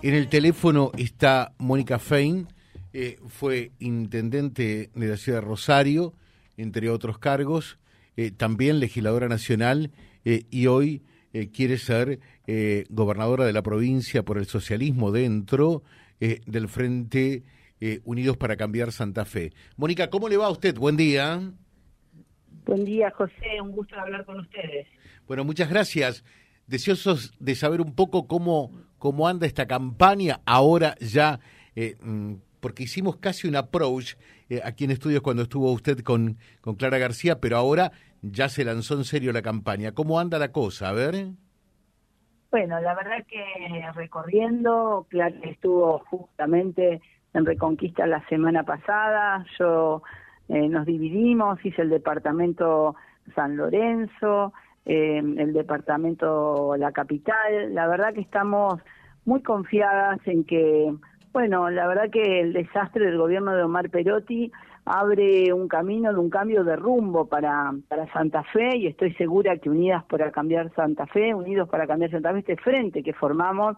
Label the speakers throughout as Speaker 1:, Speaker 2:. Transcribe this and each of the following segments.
Speaker 1: En el teléfono está Mónica Fein, eh, fue intendente de la ciudad de Rosario, entre otros cargos, eh, también legisladora nacional eh, y hoy quiere ser gobernadora de la provincia por el socialismo dentro del Frente Unidos para Cambiar Santa Fe. Mónica, ¿cómo le va a usted? Buen día.
Speaker 2: Buen día, José. Un gusto hablar con ustedes.
Speaker 1: Bueno, muchas gracias. Deseosos de saber un poco cómo cómo anda esta campaña ahora ya, eh, mm, porque hicimos casi un approach eh, aquí en estudios cuando estuvo usted con, con Clara García, pero ahora ya se lanzó en serio la campaña. ¿Cómo anda la cosa? A ver.
Speaker 2: Bueno, la verdad que recorriendo, Clara estuvo justamente en Reconquista la semana pasada, yo eh, nos dividimos, hice el departamento San Lorenzo, eh, el departamento La Capital. La verdad que estamos muy confiadas en que, bueno, la verdad que el desastre del gobierno de Omar Perotti abre un camino de un cambio de rumbo para, para Santa Fe y estoy segura que Unidas para Cambiar Santa Fe, Unidos para Cambiar Santa Fe, este frente que formamos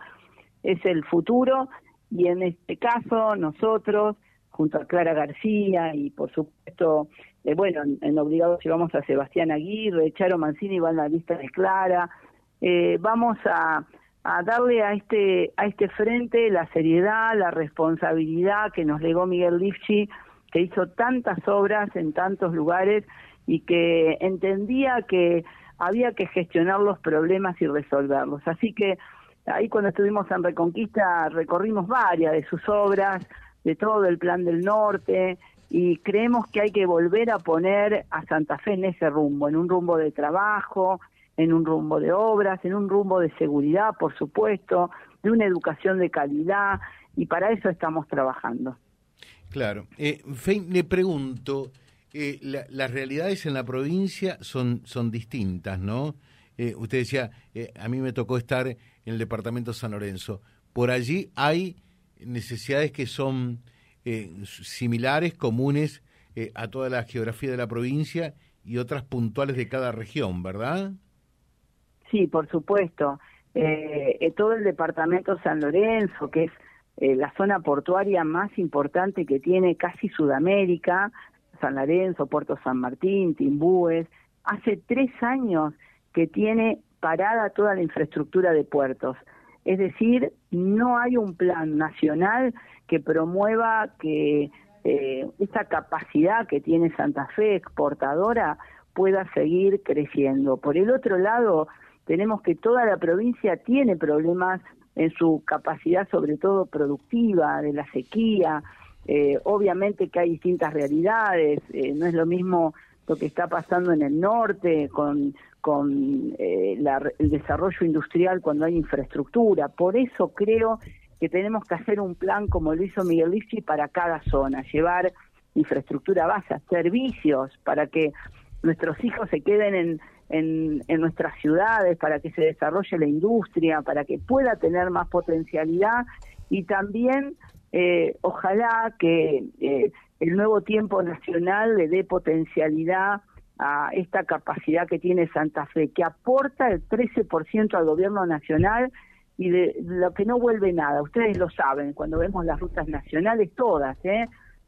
Speaker 2: es el futuro y en este caso nosotros, junto a Clara García y por supuesto eh, bueno, en, Obligados llevamos a Sebastián Aguirre, Charo Mancini va en la lista de Clara. Eh, vamos a, darle a este, a este frente la seriedad, la responsabilidad que nos legó Miguel Lifchi, que hizo tantas obras en tantos lugares y que entendía que había que gestionar los problemas y resolverlos. Así que ahí cuando estuvimos en Reconquista recorrimos varias de sus obras, de todo el plan del norte, y creemos que hay que volver a poner a Santa Fe en ese rumbo, en un rumbo de trabajo, en un rumbo de obras, en un rumbo de seguridad, por supuesto, de una educación de calidad, y para eso estamos trabajando.
Speaker 1: Claro. Eh, le pregunto, eh, las realidades en la provincia son, son distintas, ¿no? Eh, usted decía, eh, a mí me tocó estar en el departamento San Lorenzo. Por allí hay necesidades que son eh, similares, comunes eh, a toda la geografía de la provincia y otras puntuales de cada región, ¿verdad?
Speaker 2: Sí, por supuesto. Eh, todo el departamento San Lorenzo, que es la zona portuaria más importante que tiene casi Sudamérica, San Lorenzo, Puerto San Martín, Timbúes, hace tres años que tiene parada toda la infraestructura de puertos. Es decir, no hay un plan nacional que promueva que eh, esa capacidad que tiene Santa Fe exportadora pueda seguir creciendo. Por el otro lado, tenemos que toda la provincia tiene problemas en su capacidad, sobre todo productiva, de la sequía. Eh, obviamente que hay distintas realidades, eh, no es lo mismo lo que está pasando en el norte con, con el desarrollo industrial cuando hay infraestructura. Por eso creo que tenemos que hacer un plan como lo hizo Miguel Lisi para cada zona, llevar infraestructura base, servicios para que nuestros hijos se queden en, en, nuestras ciudades, para que se desarrolle la industria, para que pueda tener más potencialidad y también eh, ojalá que eh, el nuevo tiempo nacional le dé potencialidad a esta capacidad que tiene Santa Fe, que aporta el 13% al gobierno nacional y de lo que no vuelve nada. Ustedes lo saben, cuando vemos las rutas nacionales todas, ¿eh?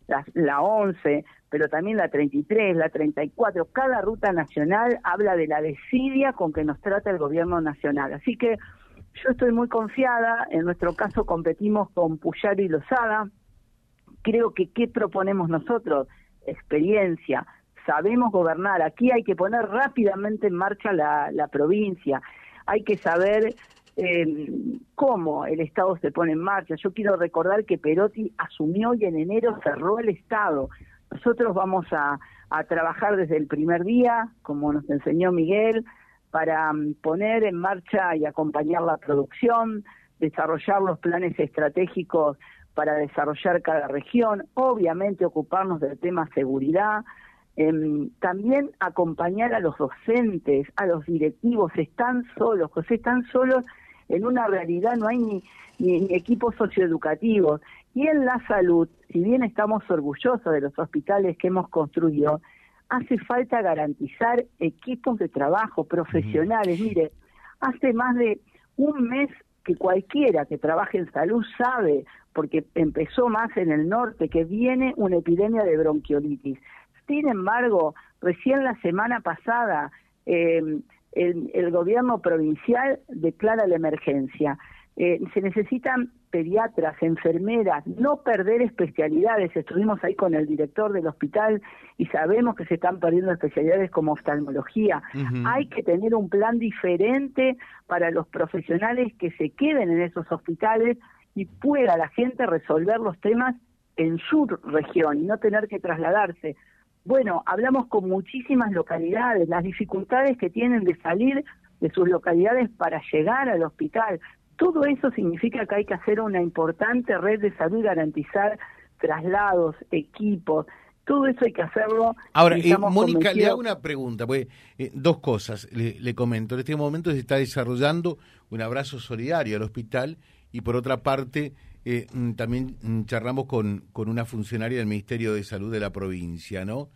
Speaker 2: la, la 11, pero también la 33, la 34, cada ruta nacional habla de la desidia con que nos trata el gobierno nacional. Así que yo estoy muy confiada, en nuestro caso competimos con Puyar y Lozada, creo que ¿qué proponemos nosotros? Experiencia, sabemos gobernar, aquí hay que poner rápidamente en marcha la, la provincia, hay que saber eh, cómo el Estado se pone en marcha. Yo quiero recordar que Perotti asumió y en enero cerró el Estado. Nosotros vamos a, a trabajar desde el primer día, como nos enseñó Miguel, para mm, poner en marcha y acompañar la producción, desarrollar los planes estratégicos para desarrollar cada región, obviamente ocuparnos del tema seguridad, Em, también acompañar a los docentes, a los directivos, están solos, José, están solos en una realidad, no hay ni, ni, equipos socioeducativos. Y en la salud, si bien estamos orgullosos de los hospitales que hemos construido, hace falta garantizar equipos de trabajo profesionales. Mire, hace más de un mes que cualquiera que trabaje en salud sabe, porque empezó más en el norte, que viene una epidemia de bronquiolitis. Sin embargo, recién la semana pasada eh, el, gobierno provincial declara la emergencia. Eh, se necesitan pediatras, enfermeras, no perder especialidades. Estuvimos ahí con el director del hospital y sabemos que se están perdiendo especialidades como oftalmología. Hay que tener un plan diferente para los profesionales que se queden en esos hospitales y pueda la gente resolver los temas en su región y no tener que trasladarse. Bueno, hablamos con muchísimas localidades, las dificultades que tienen de salir de sus localidades para llegar al hospital. Todo eso significa que hay que hacer una importante red de salud y garantizar traslados, equipos, todo eso hay que hacerlo.
Speaker 1: Ahora, eh, Mónica, le hago una pregunta, pues, dos cosas le, comento. En este momento se está desarrollando un abrazo solidario al hospital y por otra parte eh, mm, también mm, charlamos con, con una funcionaria del Ministerio de Salud de la provincia, ¿no?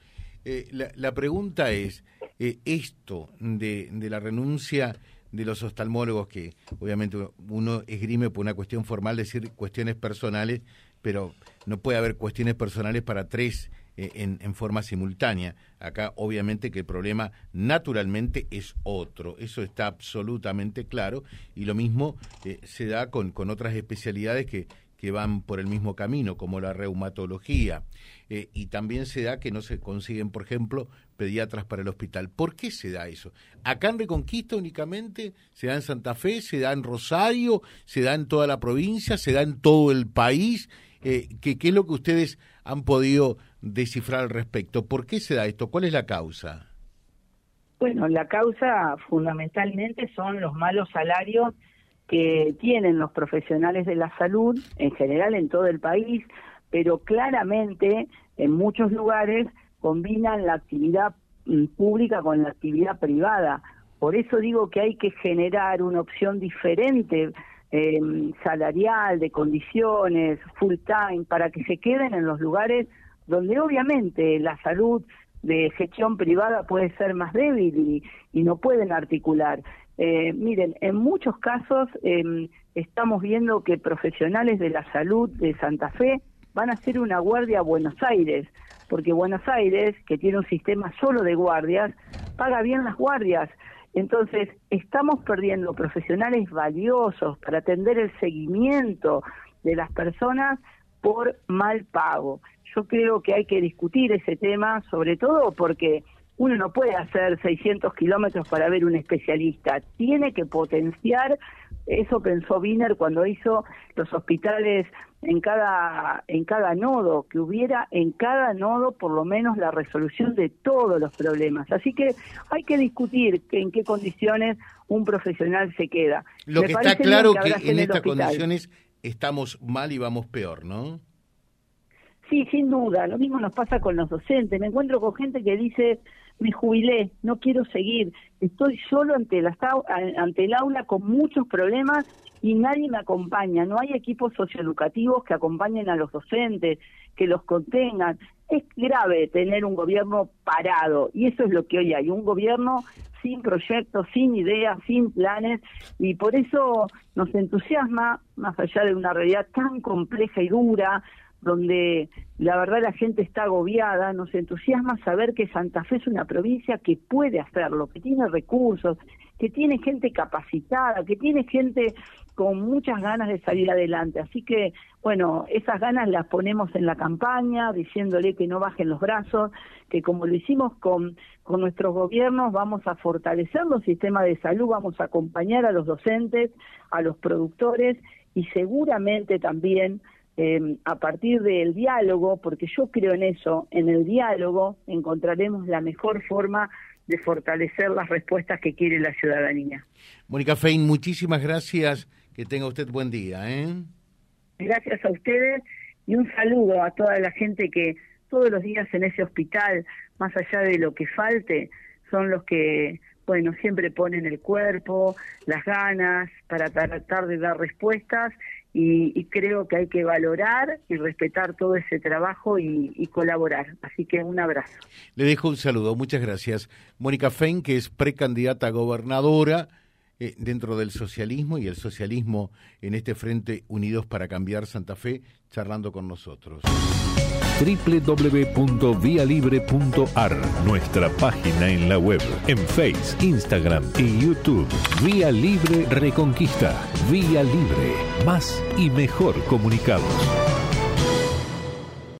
Speaker 1: la, la, pregunta es, esto de, de la renuncia de los oftalmólogos, que obviamente uno esgrime por una cuestión formal decir cuestiones personales, pero no puede haber cuestiones personales para tres eh, en, forma simultánea. Acá obviamente que el problema naturalmente es otro, eso está absolutamente claro, y lo mismo eh, se da con, con otras especialidades que, que van por el mismo camino, como la reumatología. Eh, y también se da que no se consiguen, por ejemplo, pediatras para el hospital. ¿Por qué se da eso? Acá en Reconquista únicamente, se da en Santa Fe, se da en Rosario, se da en toda la provincia, se da en todo el país. Eh, ¿qué, ¿Qué es lo que ustedes han podido descifrar al respecto? ¿Por qué se da esto? ¿Cuál es la causa?
Speaker 2: Bueno, la causa fundamentalmente son los malos salarios que tienen los profesionales de la salud, en general en todo el país, pero claramente en muchos lugares combinan la actividad mm, pública con la actividad privada. Por eso digo que hay que generar una opción diferente eh, salarial, de condiciones, full time, para que se queden en los lugares donde obviamente la salud de gestión privada puede ser más débil y, no pueden articular. Eh, miren, en muchos casos em, estamos viendo que profesionales de la salud de Santa Fe van a hacer una guardia a Buenos Aires, porque Buenos Aires, que tiene un sistema solo de guardias, paga bien las guardias. Entonces, estamos perdiendo profesionales valiosos para atender el seguimiento de las personas por mal pago. Yo creo que hay que discutir ese tema, sobre todo porque uno no puede hacer 600 kilómetros para ver un especialista, tiene que potenciar, eso pensó Wiener cuando hizo los hospitales en cada, en cada nodo, que hubiera en cada nodo por lo menos la resolución de todos los problemas. Así que hay que discutir en qué condiciones un profesional se queda.
Speaker 1: Lo que está claro que, que en estas condiciones estamos mal y vamos peor, ¿no?
Speaker 2: Sí, sin duda. Lo mismo nos pasa con los docentes. Me encuentro con gente que dice, me jubilé, no quiero seguir, estoy solo ante, la, ante el aula con muchos problemas y nadie me acompaña, no hay equipos socioeducativos que acompañen a los docentes, que los contengan. Es grave tener un gobierno parado y eso es lo que hoy hay, un gobierno sin proyectos, sin ideas, sin planes y por eso nos entusiasma, más allá de una realidad tan compleja y dura, donde la verdad la gente está agobiada, nos entusiasma saber que Santa Fe es una provincia que puede hacerlo, que tiene recursos, que tiene gente capacitada, que tiene gente con muchas ganas de salir adelante. Así que, bueno, esas ganas las ponemos en la campaña, diciéndole que no bajen los brazos, que como lo hicimos con, con nuestros gobiernos, vamos a fortalecer los sistemas de salud, vamos a acompañar a los docentes, a los productores y seguramente también eh, a partir del diálogo, porque yo creo en eso, en el diálogo encontraremos la mejor forma de fortalecer las respuestas que quiere la ciudadanía.
Speaker 1: Mónica Fein, muchísimas gracias. Que tenga usted buen día. ¿eh?
Speaker 2: Gracias a ustedes y un saludo a toda la gente que todos los días en ese hospital, más allá de lo que falte, son los que, bueno, siempre ponen el cuerpo, las ganas para tratar de dar respuestas y, creo que hay que valorar y respetar todo ese trabajo y, colaborar. Así que un abrazo.
Speaker 1: Le dejo un saludo, muchas gracias. Mónica Fein, que es precandidata a gobernadora eh, dentro del socialismo y el socialismo en este Frente Unidos para Cambiar Santa Fe, charlando con nosotros
Speaker 3: www.vialibre.ar, nuestra página en la web, en Face, Instagram y YouTube. Vía Libre Reconquista. Vía Libre. Más y mejor comunicados.